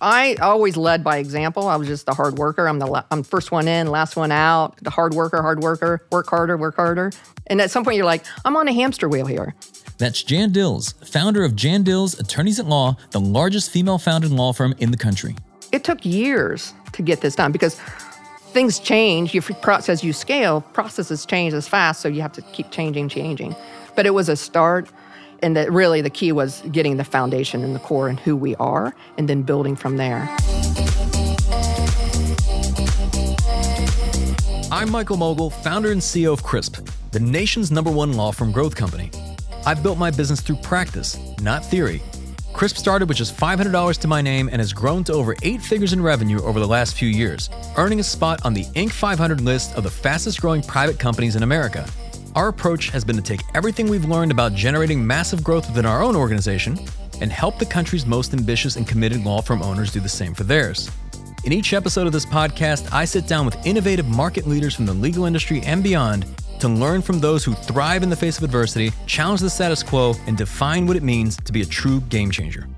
I always led by example. I was just the hard worker. I'm the la- I'm first one in, last one out. The hard worker, hard worker, work harder, work harder. And at some point, you're like, I'm on a hamster wheel here. That's Jan Dils, founder of Jan Dils Attorneys at Law, the largest female founded law firm in the country. It took years to get this done because things change. You process, you scale, processes change as fast, so you have to keep changing, changing. But it was a start, and that really the key was getting the foundation and the core and who we are, and then building from there. I'm Michael Mogill founder and CEO of Crisp, the nation's number one law firm growth company. I've built my business through practice, not theory. Crisp started with just $500 to my name and has grown to over eight figures in revenue over the last few years, earning a spot on the Inc. 500 list of the fastest growing private companies in America. Our approach has been to take everything we've learned about generating massive growth within our own organization and help the country's most ambitious and committed law firm owners do the same for theirs. In each episode of this podcast, I sit down with innovative market leaders from the legal industry and beyond to learn from those who thrive in the face of adversity, challenge the status quo, and define what it means to be a true game changer.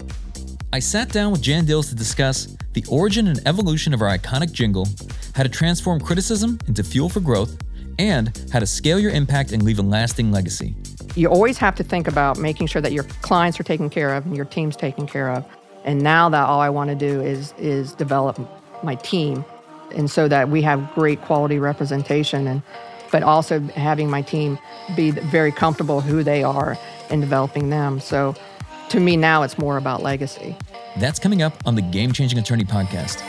I sat down with Jan Dils to discuss the origin and evolution of our iconic jingle, how to transform criticism into fuel for growth, and how to scale your impact and leave a lasting legacy. You always have to think about making sure that your clients are taken care of and your team's taken care of. And now that all I want to do is is develop my team and so that we have great quality representation and but also having my team be very comfortable who they are and developing them. So to me now it's more about legacy. That's coming up on the Game Changing Attorney podcast.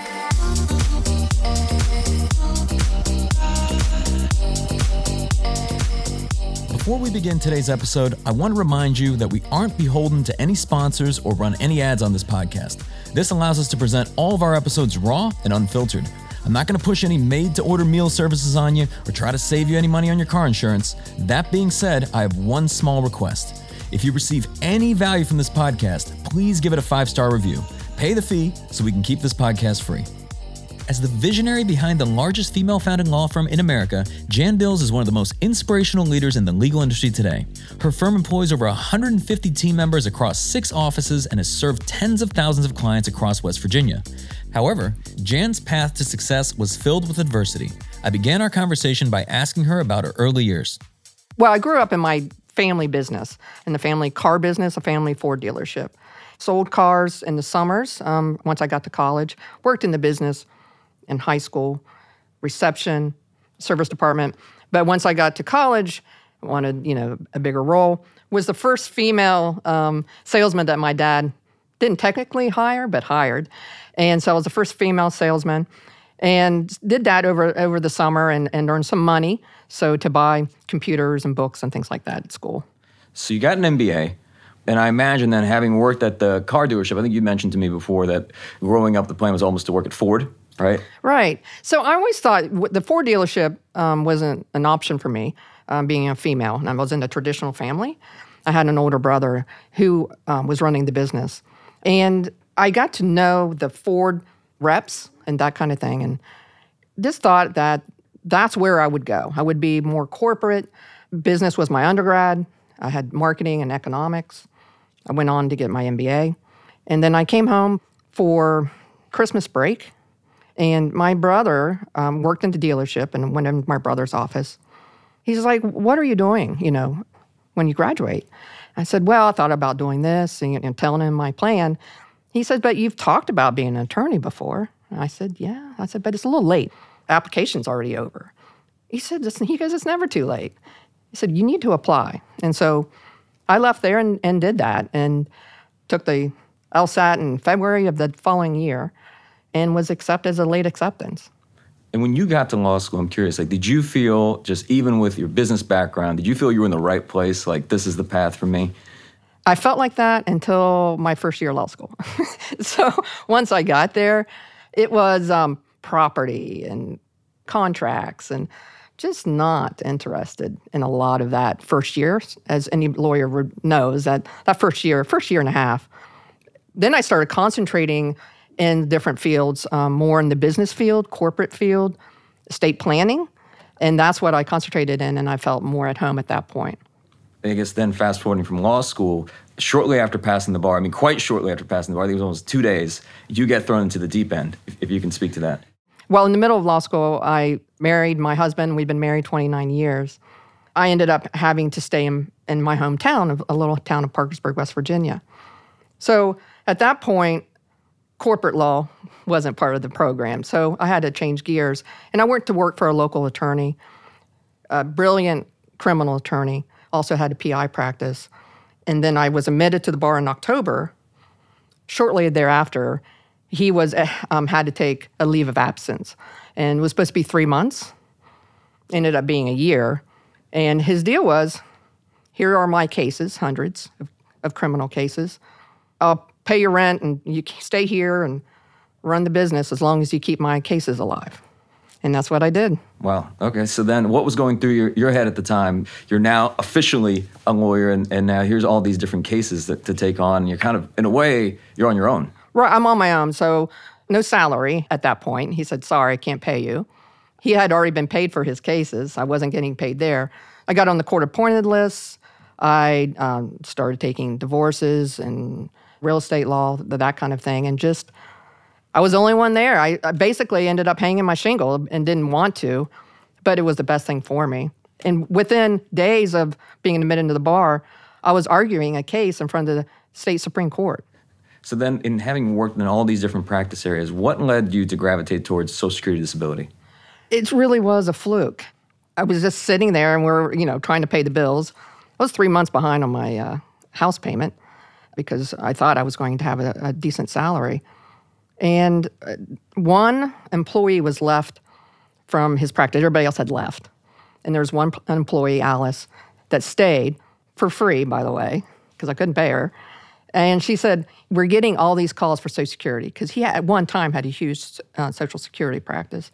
Before we begin today's episode, I want to remind you that we aren't beholden to any sponsors or run any ads on this podcast. This allows us to present all of our episodes raw and unfiltered. I'm not going to push any made to order meal services on you or try to save you any money on your car insurance. That being said, I have one small request. If you receive any value from this podcast, please give it a five star review. Pay the fee so we can keep this podcast free. As the visionary behind the largest female founded law firm in America, Jan Dils is one of the most inspirational leaders in the legal industry today. Her firm employs over 150 team members across six offices and has served tens of thousands of clients across West Virginia. However, Jan's path to success was filled with adversity. I began our conversation by asking her about her early years. Well, I grew up in my family business, in the family car business, a family Ford dealership. Sold cars in the summers um, once I got to college, worked in the business in high school, reception, service department. But once I got to college, I wanted you know a bigger role. Was the first female um, salesman that my dad didn't technically hire, but hired. And so I was the first female salesman and did that over over the summer and, and earned some money. So to buy computers and books and things like that at school. So you got an MBA. And I imagine then having worked at the car dealership, I think you mentioned to me before that growing up the plan was almost to work at Ford, right? Right. So I always thought the Ford dealership um, wasn't an option for me, um, being a female. And I was in a traditional family. I had an older brother who um, was running the business. And I got to know the Ford reps and that kind of thing, and just thought that that's where I would go. I would be more corporate. Business was my undergrad. I had marketing and economics. I went on to get my MBA. And then I came home for Christmas break, and my brother um, worked in the dealership and went in my brother's office. He's like, What are you doing, you know, when you graduate? I said, Well, I thought about doing this and, and telling him my plan. He said, But you've talked about being an attorney before. And I said, Yeah. I said, But it's a little late. Application's already over. He said, He goes, It's never too late. He said, You need to apply. And so I left there and, and did that and took the LSAT in February of the following year and was accepted as a late acceptance. And when you got to law school, I'm curious, like, did you feel, just even with your business background, did you feel you were in the right place? Like, this is the path for me? I felt like that until my first year of law school. so once I got there, it was um, property and contracts and just not interested in a lot of that first year, as any lawyer knows that that first year, first year and a half. Then I started concentrating in different fields, um, more in the business field, corporate field, estate planning, and that's what I concentrated in, and I felt more at home at that point. I guess then fast forwarding from law school, shortly after passing the bar, I mean, quite shortly after passing the bar, I think it was almost two days, you get thrown into the deep end, if, if you can speak to that. Well, in the middle of law school, I married my husband. We've been married 29 years. I ended up having to stay in, in my hometown, of a little town of Parkersburg, West Virginia. So at that point, corporate law wasn't part of the program. So I had to change gears. And I went to work for a local attorney, a brilliant criminal attorney, also had a PI practice. And then I was admitted to the bar in October. Shortly thereafter, he was eh, um, had to take a leave of absence, and was supposed to be three months. Ended up being a year, and his deal was, here are my cases, hundreds of, of criminal cases. I'll pay your rent, and you stay here and run the business as long as you keep my cases alive. And that's what I did. Wow. Okay. So then what was going through your, your head at the time? You're now officially a lawyer, and, and now here's all these different cases that, to take on. You're kind of, in a way, you're on your own. Right. I'm on my own. So no salary at that point. He said, sorry, I can't pay you. He had already been paid for his cases. I wasn't getting paid there. I got on the court appointed list. I um, started taking divorces and real estate law, that kind of thing, and just I was the only one there. I, I basically ended up hanging my shingle and didn't want to, but it was the best thing for me. And within days of being admitted to the bar, I was arguing a case in front of the state Supreme Court. So then, in having worked in all these different practice areas, what led you to gravitate towards Social Security disability? It really was a fluke. I was just sitting there, and we're you know trying to pay the bills. I was three months behind on my uh, house payment because I thought I was going to have a, a decent salary. And uh, one employee was left from his practice. Everybody else had left. And there was one employee, Alice, that stayed for free, by the way, because I couldn't pay her. And she said, We're getting all these calls for Social Security because he had, at one time had a huge uh, Social Security practice.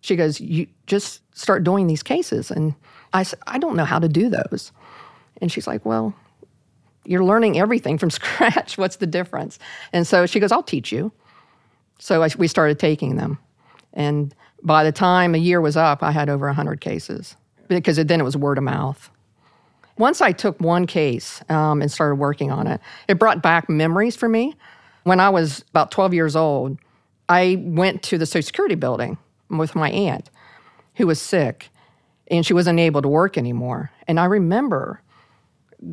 She goes, You just start doing these cases. And I said, I don't know how to do those. And she's like, Well, you're learning everything from scratch. What's the difference? And so she goes, I'll teach you. So I, we started taking them. And by the time a year was up, I had over 100 cases because then it was word of mouth. Once I took one case um, and started working on it, it brought back memories for me. When I was about 12 years old, I went to the Social Security building with my aunt who was sick and she wasn't able to work anymore. And I remember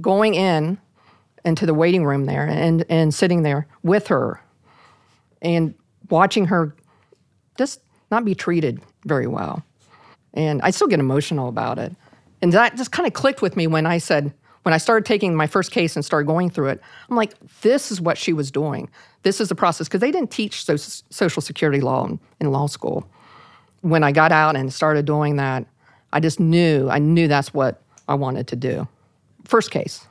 going in into the waiting room there and, and sitting there with her and watching her just not be treated very well. And I still get emotional about it. And that just kind of clicked with me when I said, when I started taking my first case and started going through it, I'm like, this is what she was doing. This is the process. Because they didn't teach so- Social Security law in, in law school. When I got out and started doing that, I just knew, I knew that's what I wanted to do. First case.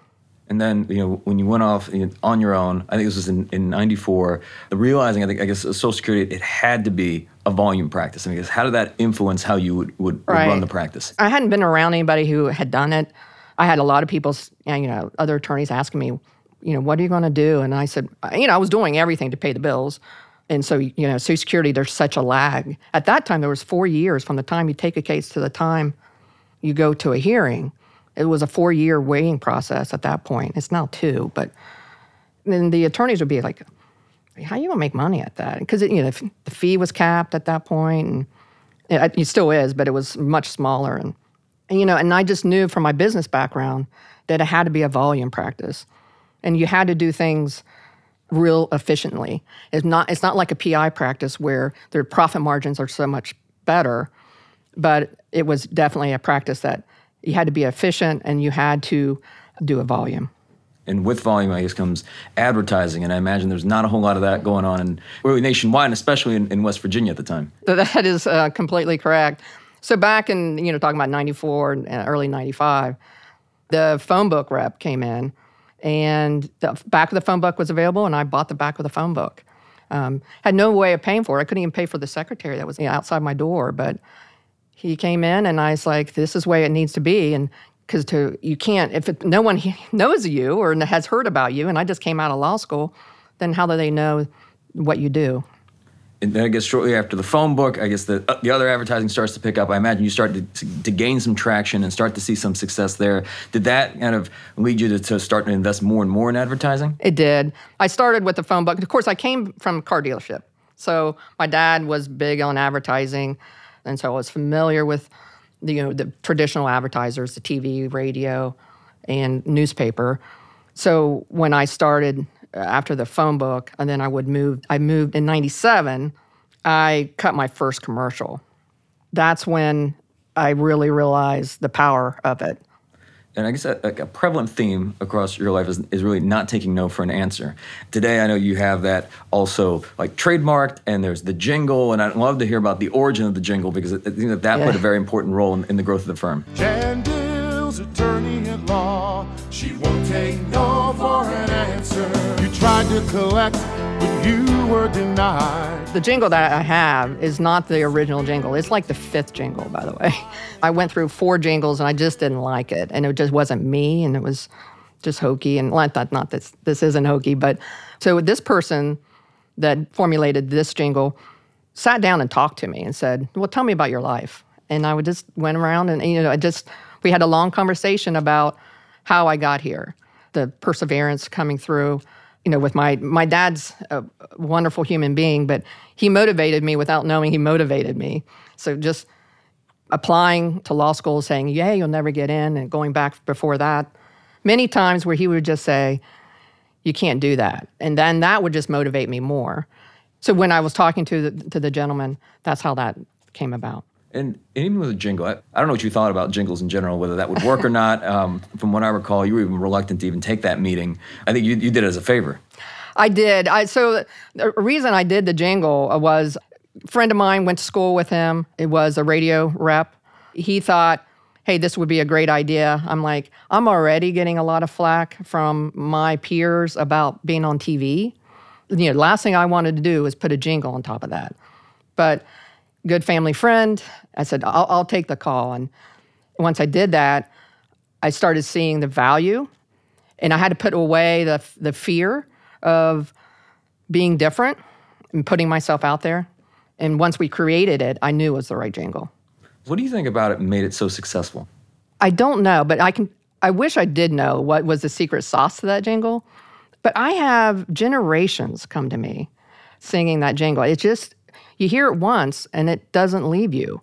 And then, you know, when you went off on your own, I think this was in, in 94, realizing, I think, I guess, Social Security, it had to be a volume practice. I mean, how did that influence how you would, would, right. would run the practice? I hadn't been around anybody who had done it. I had a lot of people, you know, other attorneys asking me, you know, what are you going to do? And I said, uh, you know, I was doing everything to pay the bills. And so, you know, Social Security, there's such a lag. At that time, there was four years from the time you take a case to the time you go to a hearing. It was a four year waiting process at that point. It's now two, but then the attorneys would be like, how you gonna make money at that? Because you know the fee was capped at that point, and it, it still is, but it was much smaller. And, and you know, and I just knew from my business background that it had to be a volume practice, and you had to do things real efficiently. It's not it's not like a PI practice where their profit margins are so much better, but it was definitely a practice that you had to be efficient and you had to do a volume. And with volume, I guess, comes advertising. And I imagine there's not a whole lot of that going on in, really nationwide, and especially in, in West Virginia at the time. That is uh, completely correct. So back in, you know, talking about 94 and early 95, the phone book rep came in and the back of the phone book was available and I bought the back of the phone book. Um, had no way of paying for it. I couldn't even pay for the secretary that was you know, outside my door, but he came in and I was like, this is the way it needs to be. And because to you can't if it, no one knows you or has heard about you, and I just came out of law school, then how do they know what you do? and then I guess shortly after the phone book, I guess the uh, the other advertising starts to pick up. I imagine you start to, to, to, gain some traction and start to see some success there. Did that kind of lead you to, to start to invest more and more in advertising? It did. I started with the phone book. Of course, I came from a car dealership, so my dad was big on advertising, and so I was familiar with the, you know the traditional advertisers, the TV, radio, and newspaper. So when I started uh, after the phone book, and then I would move. I moved in '97. I cut my first commercial. That's when I really realized the power of it. And I guess a, a, prevalent theme across your life is, is really not taking no for an answer. Today, I know you have that also like trademarked, and there's the jingle, and I'd love to hear about the origin of the jingle because I think that that yeah. played a very important role in, in the growth of the firm. Jan attorney at law, she won't take no for an answer tried to collect, The jingle that I have is not the original jingle. It's like the fifth jingle, by the way. I went through four jingles and I just didn't like it. And it just wasn't me and it was just hokey. And I thought, not this, this isn't hokey. But so this person that formulated this jingle sat down and talked to me and said, Well, tell me about your life. And I would just went around and, you know, I just, we had a long conversation about how I got here, the perseverance coming through you know, with my my dad's a wonderful human being, but he motivated me without knowing he motivated me. So just applying to law school, saying, "Yeah, you'll never get in," and going back before that, many times where he would just say, "You can't do that," and then that would just motivate me more. So when I was talking to the, to the gentleman, that's how that came about. And, and, even with a jingle, I, I, don't know what you thought about jingles in general, whether that would work or not. Um, from what I recall, you were even reluctant to even take that meeting. I think you, you did it as a favor. I did. I, so the reason I did the jingle was a friend of mine went to school with him. It was a radio rep. He thought, hey, this would be a great idea. I'm like, I'm already getting a lot of flack from my peers about being on TV. You know, the last thing I wanted to do was put a jingle on top of that. But good family friend. I said, I'll, I'll take the call. And once I did that, I started seeing the value. And I had to put away the, the fear of being different and putting myself out there. And once we created it, I knew it was the right jingle. What do you think about it made it so successful? I don't know, but I can I wish I did know what was the secret sauce to that jingle. But I have generations come to me singing that jingle. It just you hear it once and it doesn't leave you.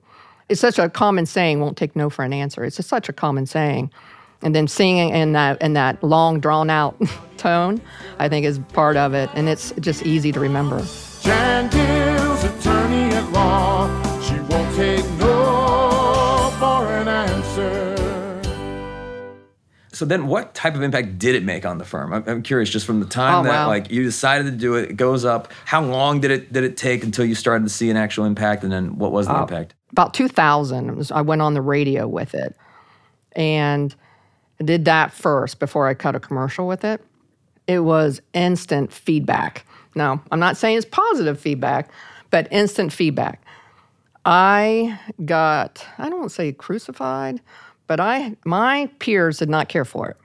It's such a common saying, won't take no for an answer. It's just such a common saying. And then singing in that in that long drawn out tone, I think is part of it. And it's just easy to remember. So then what type of impact did it make on the firm? I'm, I'm curious just from the time oh, that wow. like you decided to do it it goes up. How long did it did it take until you started to see an actual impact? And then what was the uh, impact? about 2000 was, i went on the radio with it. And I did that first before i cut a commercial with it. It was instant feedback. Now i'm not saying it's positive feedback but instant feedback. I got i don't want to say crucified but I, my peers did not care for it,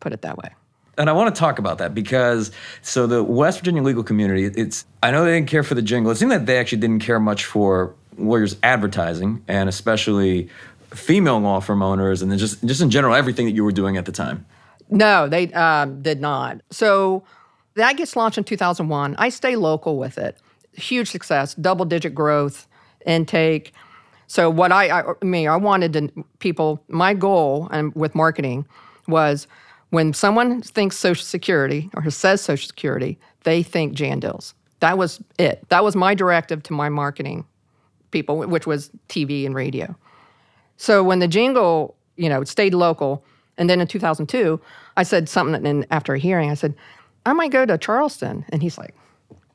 put it that way. And I want to talk about that because so the West Virginia legal community, it's I know they didn't care for the jingle. It seemed that they actually didn't care much for lawyers advertising and especially female law firm owners and then just just in general everything that you were doing at the time. No, they um, did not. So that gets launched in 2001. I stay local with it. Huge success, double digit growth, intake. So what I, I, I mean, I wanted to people. My goal and with marketing was when someone thinks Social Security or says Social Security, they think Jan Dils. That was it. That was my directive to my marketing people, which was TV and radio. So when the jingle, you know, stayed local, and then in 2002, I said something, and after a hearing, I said, I might go to Charleston. And he's like,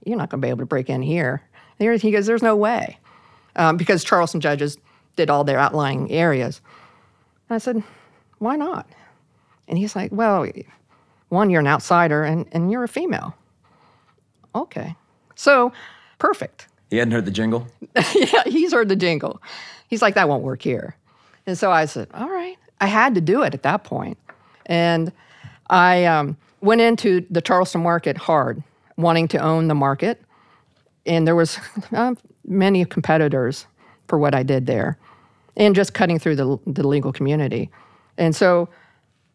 You're not going to be able to break in here. He goes, There's no way um, because Charleston judges did all their outlying areas. And I said, why not? And he's like, well, one, you're an outsider and, and you're a female. Okay. So, perfect. He hadn't heard the jingle? yeah, he's heard the jingle. He's like, that won't work here. And so I said, all right. I had to do it at that point. And I um, went into the Charleston market hard, wanting to own the market and there was uh, many competitors for what I did there, and just cutting through the, the legal community. And so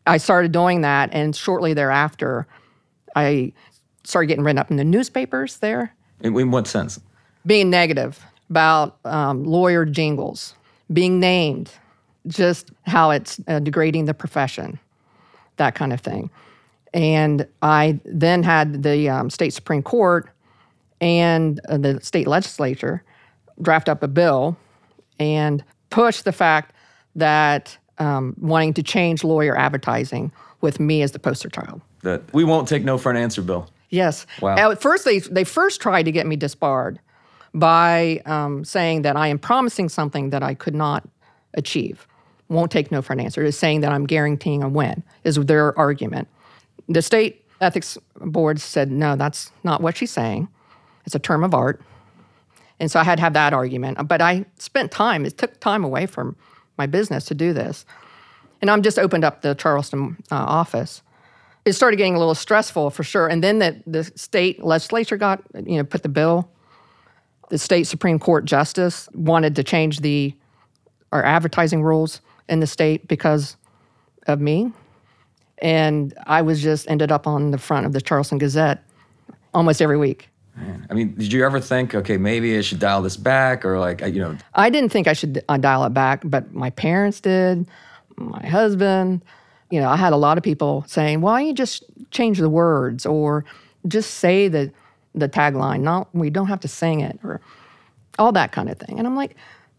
I started doing that, and shortly thereafter, I started getting written up in the newspapers there. In, what sense? Being negative about um, lawyer jingles, being named, just how it's uh, degrading the profession, that kind of thing. And I then had the um, state Supreme Court and uh, the state legislature draft up a bill and push the fact that um, wanting to change lawyer advertising with me as the poster child. That we won't take no for an answer, Bill. Yes. Wow. At first, they they first tried to get me disbarred by um, saying that I am promising something that I could not achieve. Won't take no for an answer. Is saying that I'm guaranteeing a win. Is their argument. The state ethics board said no, that's not what she's saying. It's a term of art. And so I had to have that argument. But I spent time, it took time away from my business to do this. And I'm just opened up the Charleston uh, office. It started getting a little stressful for sure. And then the, the state legislature got, you know, put the bill. The state Supreme Court justice wanted to change the our advertising rules in the state because of me. And I was just ended up on the front of the Charleston Gazette almost every week. Man. I mean, did you ever think, okay, maybe I should dial this back, or like, you know? I didn't think I should uh, dial it back, but my parents did, my husband. You know, I had a lot of people saying, "Why don't you just change the words or just say the the tagline? Not we don't have to sing it or all that kind of thing." And I'm like,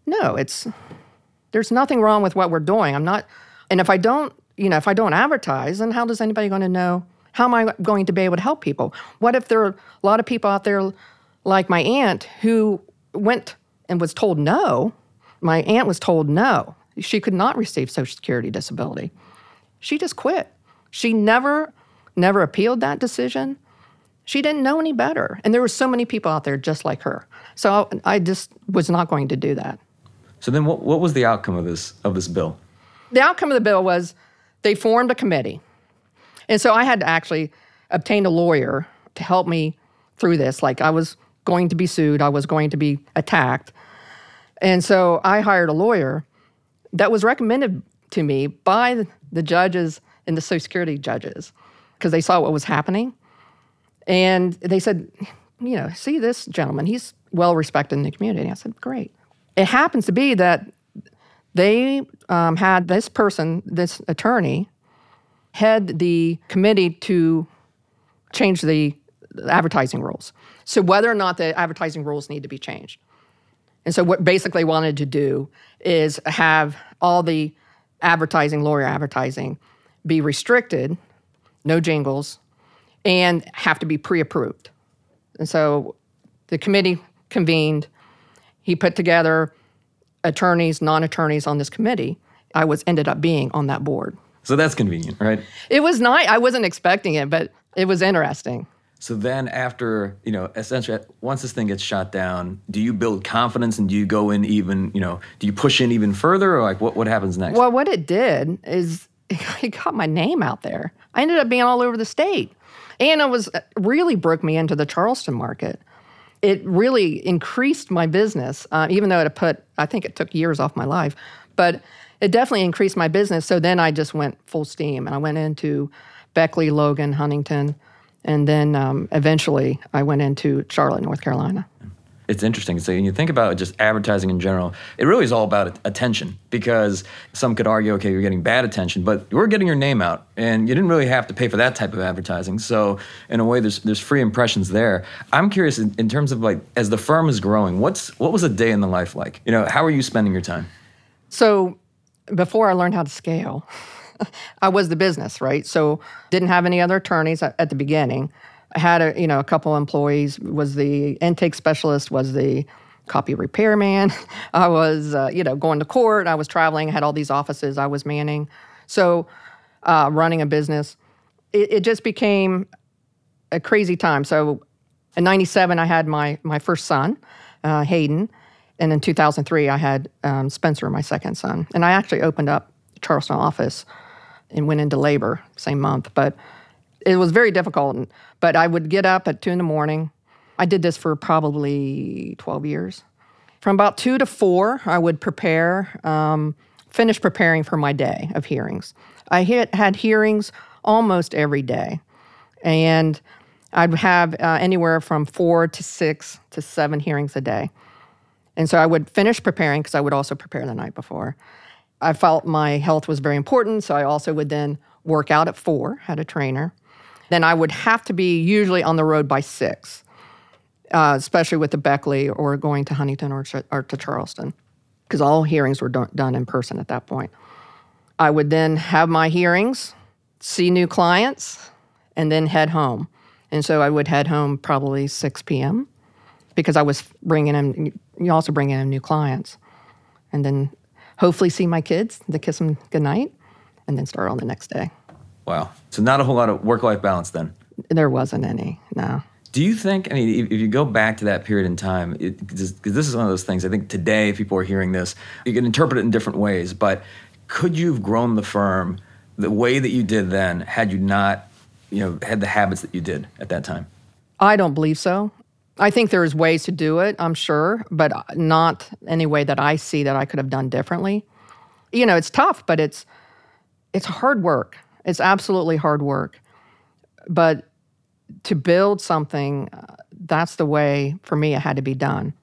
"No, it's there's nothing wrong with what we're doing. I'm not, and if I don't, you know, if I don't advertise, then how does anybody going to know?" How am I going to be able to help people? What if there are a lot of people out there like my aunt who went and was told no? My aunt was told no. She could not receive Social Security disability. She just quit. She never, never appealed that decision. She didn't know any better. And there were so many people out there just like her. So I just was not going to do that. So then what, what was the outcome of this of this bill? The outcome of the bill was they formed a committee and so I had to actually obtain a lawyer to help me through this. Like I was going to be sued, I was going to be attacked. And so I hired a lawyer that was recommended to me by the judges and the Social Security judges because they saw what was happening. And they said, you know, see this gentleman, he's well respected in the community. I said, great. It happens to be that they um, had this person, this attorney, head the committee to change the advertising rules. So whether or not the advertising rules need to be changed. And so what basically wanted to do is have all the advertising, lawyer advertising, be restricted, no jingles, and have to be pre-approved. And so the committee convened. He put together attorneys, non-attorneys on this committee. I was ended up being on that board. So that's convenient, right? It was nice. I wasn't expecting it, but it was interesting. So then, after you know, essentially, once this thing gets shot down, do you build confidence and do you go in even, you know, do you push in even further, or like what what happens next? Well, what it did is it got my name out there. I ended up being all over the state, and it was really broke me into the Charleston market. It really increased my business, uh, even though it put I think it took years off my life, but it definitely increased my business. So then I just went full steam and I went into Beckley, Logan, Huntington, and then um, eventually I went into Charlotte, North Carolina. It's interesting. So when you think about just advertising in general, it really is all about attention because some could argue, okay, you're getting bad attention, but we're getting your name out, and you didn't really have to pay for that type of advertising. So in a way, there's there's free impressions there. I'm curious in, in terms of like as the firm is growing, what's what was a day in the life like? You know, how are you spending your time? So before I learned how to scale, I was the business, right? So didn't have any other attorneys at, the beginning. I had a you know a couple employees. Was the intake specialist? Was the copy repairman? I was uh, you know going to court. I was traveling. I had all these offices I was manning. So uh, running a business, it, it just became a crazy time. So in '97, I had my my first son, uh, Hayden and in 2003, I had um, Spencer, my second son. And I actually opened up Charleston office and went into labor same month. But it was very difficult. But I would get up at two in the morning, I did this for probably 12 years. From about two to four, I would prepare, um, finish preparing for my day of hearings. I hit, had hearings almost every day. And I'd have uh, anywhere from four to six to seven hearings a day. And so I would finish preparing because I would also prepare the night before. I felt my health was very important, so I also would then work out at four, had a trainer. Then I would have to be usually on the road by six, uh, especially with the Beckley or going to Huntington or, or to Charleston, because all hearings were do- done in person at that point. I would then have my hearings, see new clients, and then head home. And so I would head home probably 6 p.m. because I was bringing in, you also bring in new clients. And then hopefully see my kids, to kiss them goodnight, and then start on the next day. Wow. So not a whole lot of work-life balance then. There wasn't any. No. Do you think? I mean, if, if you go back to that period in time, because this is one of those things. I think today, if people are hearing this, you can interpret it in different ways. But could you have grown the firm the way that you did then had you not, you know, had the habits that you did at that time? I don't believe so. I think there's ways to do it, I'm sure, but not any way that I see that I could have done differently. You know, it's tough, but it's it's hard work. It's absolutely hard work. But to build something, uh, that's the way for me it had to be done.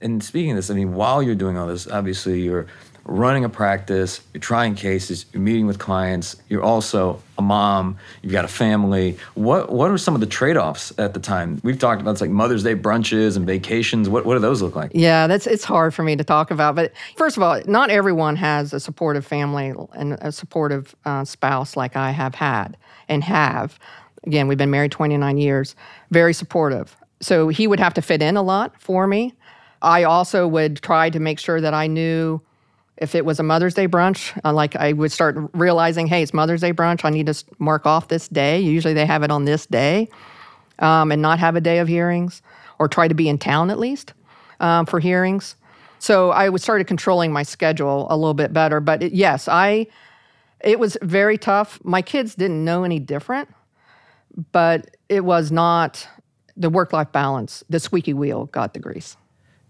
And speaking of this, I mean, while you're doing all this, obviously you're running a practice, you're trying cases, you're meeting with clients, you're also a mom, you've got a family. What what are some of the trade-offs at the time? We've talked about it's like Mother's Day brunches and vacations. What what do those look like? Yeah, that's it's hard for me to talk about. But first of all, not everyone has a supportive family and a supportive uh, spouse like I have had and have. Again, we've been married 29 years, very supportive. So he would have to fit in a lot for me. I also would try to make sure that I knew if it was a Mother's Day brunch, uh, like I would start realizing, hey, it's Mother's Day brunch. I need to mark off this day. Usually they have it on this day um, and not have a day of hearings or try to be in town at least um, for hearings. So I would started controlling my schedule a little bit better. But it, yes, I it was very tough. My kids didn't know any different, but it was not the work life balance. The squeaky wheel got the grease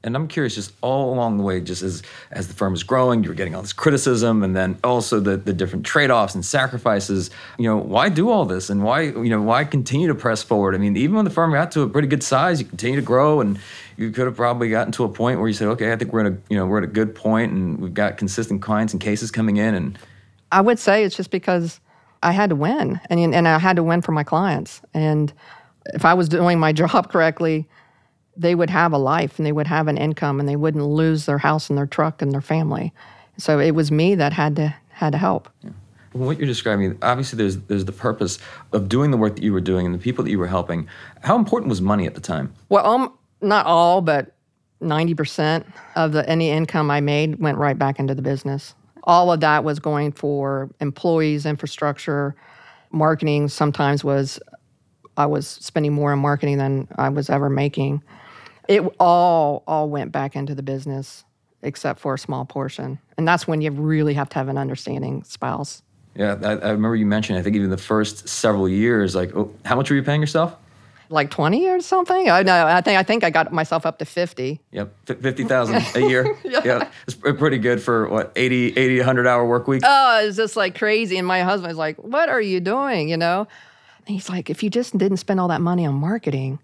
and I'm curious, just all along the way, just as as the firm is growing, you're getting all this criticism, and then also the the different trade offs and sacrifices. You know, why do all this, and why you know why continue to press forward? I mean, even when the firm got to a pretty good size, you continue to grow, and you could have probably gotten to a point where you said, okay, I think we're at a you know we're at a good point, and we've got consistent clients and cases coming in, and I would say it's just because I had to win, and and I had to win for my clients, and if I was doing my job correctly they would have a life and they would have an income and they wouldn't lose their house and their truck and their family. So it was me that had to had to help. Yeah. What you're describing, obviously, there's there's the purpose of doing the work that you were doing and the people that you were helping. How important was money at the time? Well, um, not all, but ninety percent of the any income I made went right back into the business. All of that was going for employees, infrastructure, marketing. Sometimes was I was spending more on marketing than I was ever making. It all all went back into the business except for a small portion. And that's when you really have to have an understanding spouse. Yeah, I, I remember you mentioned, I think even the first several years, like, oh, how much were you paying yourself? Like 20 or something? I know. I think I think I got myself up to 50. Yep, 50,000 a year. yeah. It's pretty good for what, 80, 80, 100 hour work week? Oh, it's just like crazy. And my husband's like, what are you doing? You know? And he's like, if you just didn't spend all that money on marketing,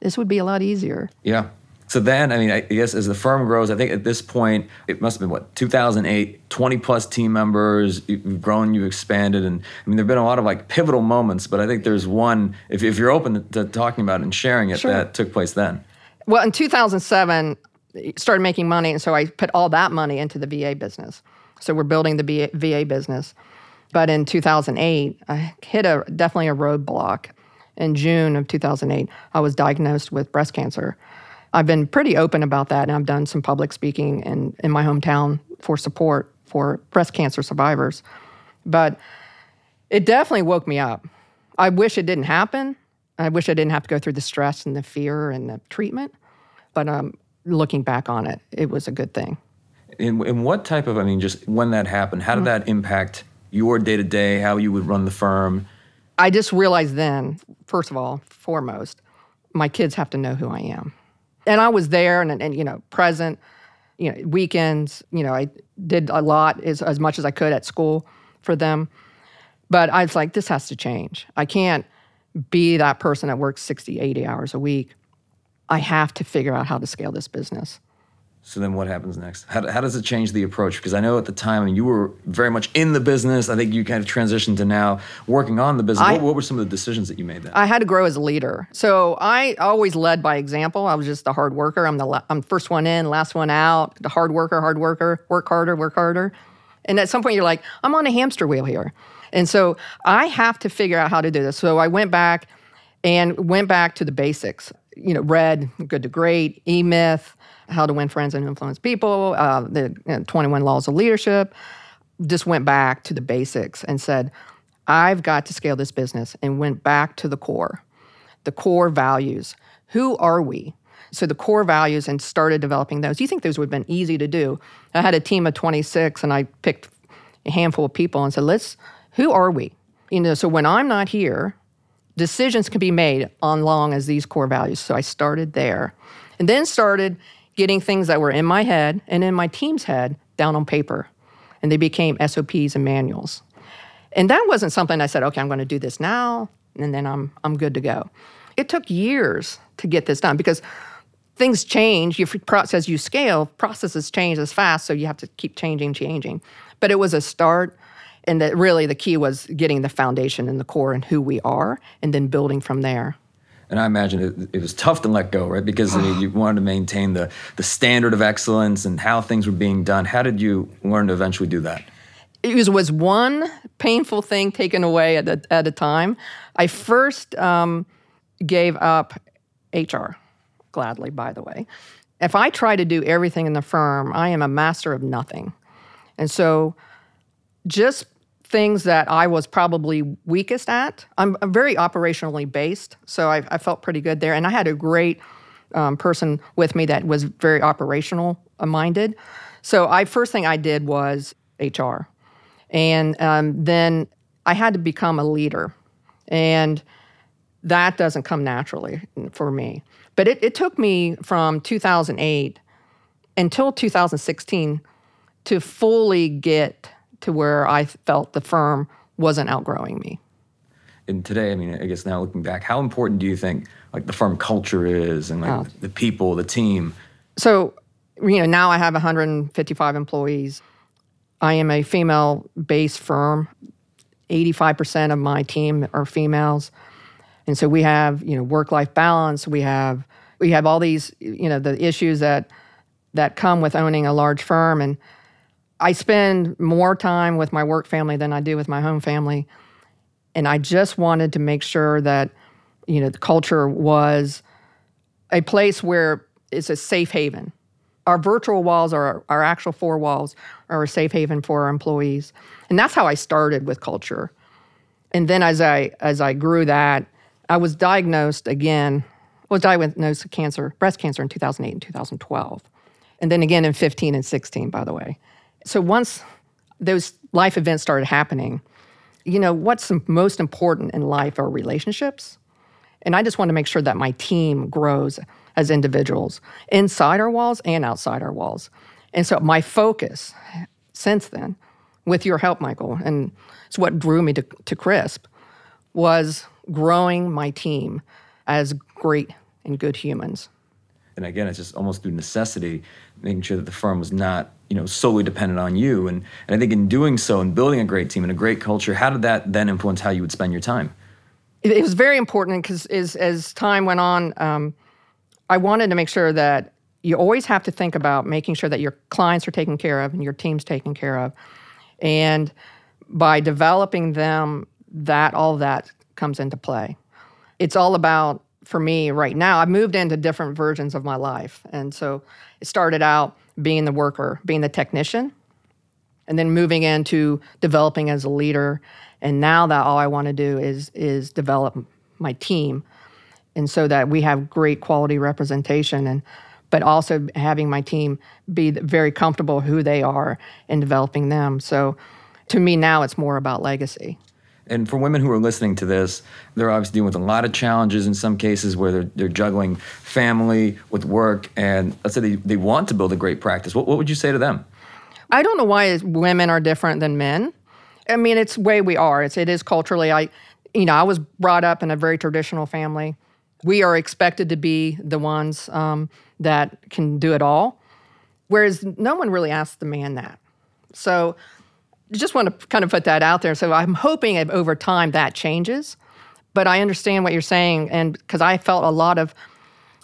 this would be a lot easier. Yeah. So then, I mean, I guess as the firm grows, I think at this point, it must have been what, 2008, 20 plus team members, you've grown, you've expanded. And I mean, there have been a lot of like pivotal moments, but I think there's one, if, if you're open to talking about it and sharing it, sure. that took place then. Well, in 2007, started making money. And so I put all that money into the VA business. So we're building the VA business. But in 2008, I hit a definitely a roadblock in June of 2008, I was diagnosed with breast cancer. I've been pretty open about that, and I've done some public speaking in, in my hometown for support for breast cancer survivors. But it definitely woke me up. I wish it didn't happen. I wish I didn't have to go through the stress and the fear and the treatment. But um, looking back on it, it was a good thing. In, in what type of, I mean, just when that happened, how did mm-hmm. that impact your day to day, how you would run the firm? I just realized then, first of all, foremost, my kids have to know who I am. And I was there and, and you know, present, you know, weekends, you know, I did a lot as, as much as I could at school for them. But I was like, this has to change. I can't be that person that works 60, 80 hours a week. I have to figure out how to scale this business. So then what happens next? How, how does it change the approach? Because I know at the time you were very much in the business. I think you kind of transitioned to now working on the business. I, what, what, were some of the decisions that you made then? I had to grow as a leader. So I always led by example. I was just the hard worker. I'm the I'm first one in, last one out, the hard worker, hard worker, work harder, work harder. And at some point you're like, I'm on a hamster wheel here. And so I have to figure out how to do this. So I went back and went back to the basics. You know, read Good to Great, E Myth, How to Win Friends and Influence People, uh, the you know, 21 Laws of Leadership. Just went back to the basics and said, I've got to scale this business and went back to the core, the core values. Who are we? So the core values and started developing those. You think those would have been easy to do? I had a team of 26 and I picked a handful of people and said, let's, who are we? You know, so when I'm not here, decisions can be made on long as these core values. So I started there and then started getting things that were in my head and in my team's head down on paper. And they became SOPs and manuals. And that wasn't something I said, okay, I'm going to do this now, and then I'm, I'm good to go. It took years to get this done because things change. Your process, you scale, processes change as fast, so you have to keep changing, changing. But it was a start and that really the key was getting the foundation and the core and who we are and then building from there and I imagine it, it, was tough to let go, right? Because you wanted to maintain the the standard of excellence and how things were being done. How did you learn to eventually do that? It was, was one painful thing taken away at a, at a time. I first um, gave up HR, gladly, by the way. If I try to do everything in the firm, I am a master of nothing. And so just things that I was probably weakest at. I'm, I'm very operationally based, so I, I, felt pretty good there. And I had a great um, person with me that was very operational minded. So I first thing I did was HR, and um, then I had to become a leader, and that doesn't come naturally for me. But it, it took me from 2008 until 2016 to fully get to where I felt the firm wasn't outgrowing me. And today, I mean, I guess now looking back, how important do you think like the firm culture is and like oh. the people, the team? So, you know, now I have 155 employees. I am a female based firm. 85% of my team are females. And so we have, you know, work life balance, we have we have all these, you know, the issues that that come with owning a large firm and I spend more time with my work family than I do with my home family. And I just wanted to make sure that, you know, the culture was a place where it's a safe haven. Our virtual walls are our actual four walls are a safe haven for our employees. And that's how I started with culture. And then as I as I grew that, I was diagnosed again, was diagnosed with cancer, breast cancer in 2008 and 2012. And then again in 15 and 16, by the way. So once those life events started happening, you know, what's most important in life are relationships. And I just want to make sure that my team grows as individuals inside our walls and outside our walls. And so my focus since then, with your help, Michael, and it's what drew me to, to CRISP, was growing my team as great and good humans. And again, it's just almost through necessity, making sure that the firm was not you know solely dependent on you. And, and i think in doing so and building a great team and a great culture how did that then influence how you would spend your time? It, was very important because as, as time went on um, i wanted to make sure that you always have to think about making sure that your clients are taken care of and your team's taken care of. And by developing them that all that comes into play. It's all about for me right now i've moved into different versions of my life and so it started out being the worker, being the technician, and then moving into developing as a leader. And now that all I want to do is is develop my team, and so that we have great quality representation and but also having my team be very comfortable who they are and developing them. So to me now it's more about legacy. And for women who are listening to this, they're obviously dealing with a lot of challenges in some cases where they're, they're juggling family with work. And let's say they, they want to build a great practice. What, what would you say to them? I don't know why women are different than men. I mean, it's the way we are. It's, it is culturally. I, you know, I was brought up in a very traditional family. We are expected to be the ones um, that can do it all, whereas no one really asks the man that. So just want to kind of put that out there. So I'm hoping over time that changes. But I understand what you're saying, and because I felt a lot of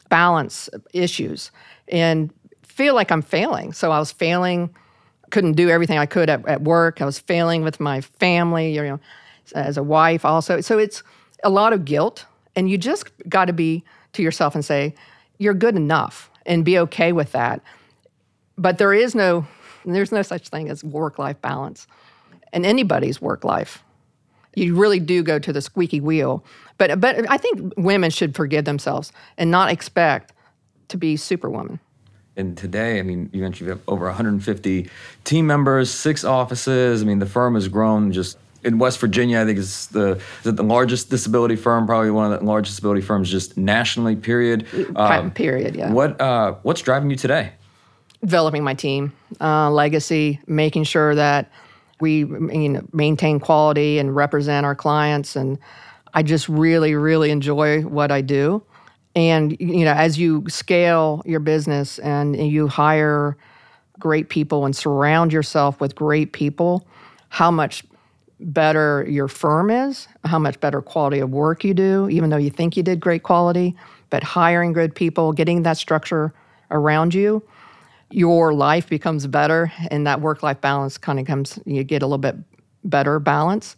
balance issues and feel like I'm failing. So I was failing, couldn't do everything I could at, at work. I was failing with my family, you know, as a wife also. So it's a lot of guilt, and you just got to be to yourself and say, you're good enough and be okay with that. But there is no there's no such thing as work life balance in anybody's work life. You really do go to the squeaky wheel. But, but I think women should forgive themselves and not expect to be superwoman. And today, I mean, you mentioned you have over 150 team members, six offices. I mean, the firm has grown just in West Virginia, I think is the is the largest disability firm, probably one of the largest disability firms just nationally. Period. Um, period. Yeah. What uh, what's driving you today? Developing my team, uh, legacy, making sure that we you know, maintain quality and represent our clients. And I just really, really enjoy what I do. And you know, as you scale your business and you hire great people and surround yourself with great people, how much better your firm is, how much better quality of work you do, even though you think you did great quality. But hiring good people, getting that structure around you, your life becomes better and that work life balance kind of comes, you get a little bit better balance.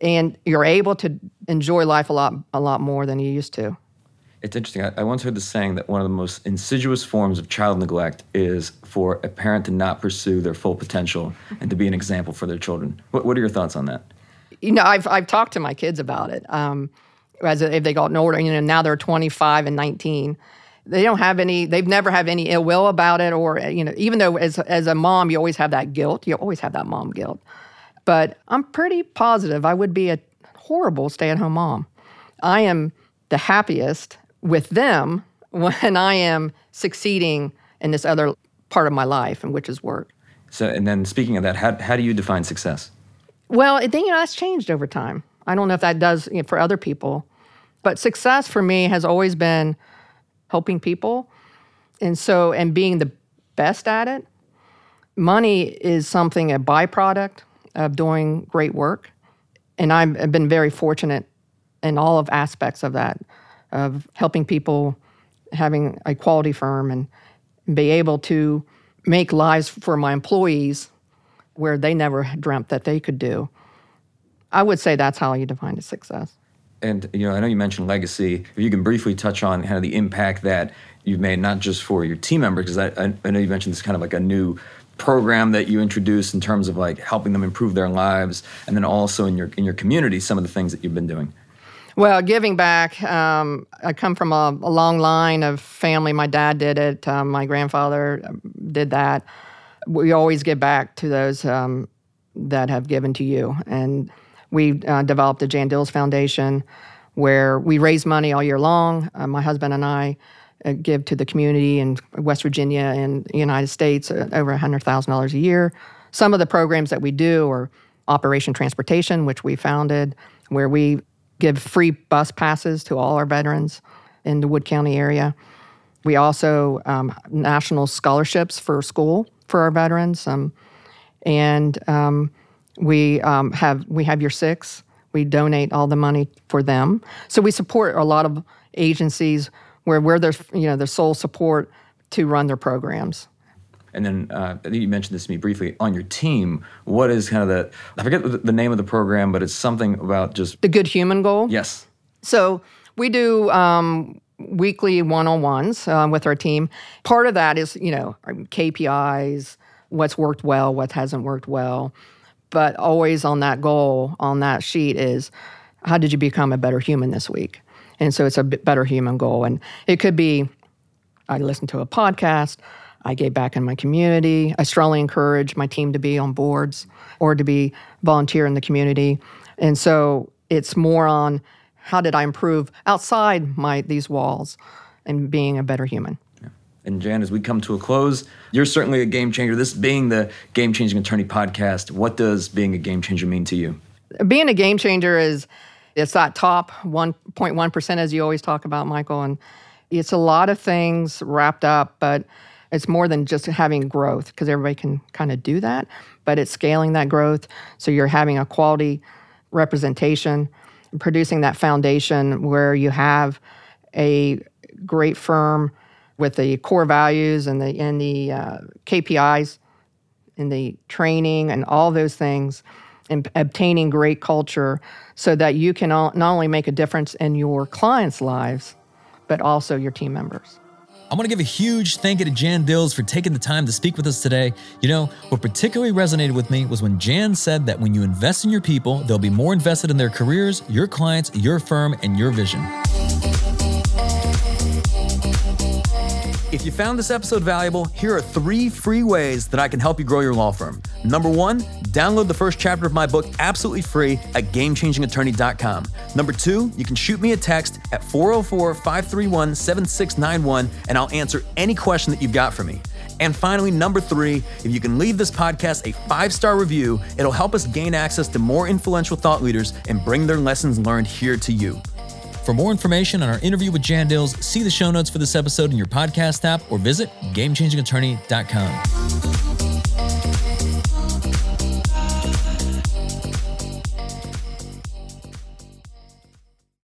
And you're able to enjoy life a lot, a lot more than you used to. It's interesting. I, I once heard the saying that one of the most insidious forms of child neglect is for a parent to not pursue their full potential and to be an example for their children. What, what are your thoughts on that? You know, I've, I've talked to my kids about it. Um, as if they got older, you know, now they're 25 and 19 they don't have any they've never have any ill will about it or you know even though as as a mom you always have that guilt you always have that mom guilt. But i'm pretty positive i would be a horrible stay-at-home mom. I am the happiest with them when i am succeeding in this other part of my life and which is work. So and then speaking of that how, how do you define success? Well i think you know that's changed over time. I don't know if that does you know, for other people but success for me has always been helping people. And so, and being the best at it, money is something, a byproduct of doing great work. And I've been very fortunate in all of aspects of that, of helping people, having a quality firm, and be able to make lives for my employees where they never dreamt that they could do. I would say that's how you define a success and you know, I know you mentioned legacy. If you can briefly touch on kind of the impact that you've made, not just for your team members, because I, I know you mentioned this kind of like a new program that you introduced in terms of like helping them improve their lives, and then also in your in your community, some of the things that you've been doing. Well, giving back. Um, I come from a, a, long line of family. My dad did it. Um, my grandfather um, did that. We always give back to those um, that have given to you, and we uh, developed the Jan Dils Foundation where we raise money all year long. Uh, my husband and I uh, give to the community in West Virginia and the United States uh, over $100,000 a year. Some of the programs that we do are Operation Transportation, which we founded, where we give free bus passes to all our veterans in the Wood County area. We also um, national scholarships for school for our veterans, um, and um, we um, have we have your six. We donate all the money for them. So we support a lot of agencies where where there's you know their sole support to run their programs. And then uh, I think you mentioned this to me briefly on your team. What is kind of the I forget the, the name of the program, but it's something about just the Good Human Goal. Yes. So we do um, weekly one-on-ones um, with our team. Part of that is you know KPIs, what's worked well, what hasn't worked well but always on that goal on that sheet is how did you become a better human this week? And so it's a better human goal. And it could be I listened to a podcast, I gave back in my community, I strongly encourage my team to be on boards or to be volunteer in the community. And so it's more on how did I improve outside my these walls and being a better human. And Jan, as we come to a close, you're certainly a game changer. This being the Game Changing Attorney podcast, what does being a game changer mean to you? Being a game changer is it's that top 1.1% as you always talk about, Michael, and it's a lot of things wrapped up, but it's more than just having growth because everybody can kind of do that, but it's scaling that growth so you're having a quality representation, producing that foundation where you have a great firm with the core values and the and the uh, KPIs and the training and all those things and obtaining great culture so that you can not only make a difference in your clients' lives but also your team members. I want to give a huge thank you to Jan Dils for taking the time to speak with us today. You know, what particularly resonated with me was when Jan said that when you invest in your people, they'll be more invested in their careers, your clients, your firm, and your vision. If you found this episode valuable, here are three free ways that I can help you grow your law firm. Number one, download the first chapter of my book absolutely free at gamechangingattorney.com. Number two, you can shoot me a text at 404 531 7691 and I'll answer any question that you've got for me. And finally, number three, if you can leave this podcast a five star review, it'll help us gain access to more influential thought leaders and bring their lessons learned here to you. For more information on our interview with Jan Dils, see the show notes for this episode in your podcast app or visit gamechangingattorney.com.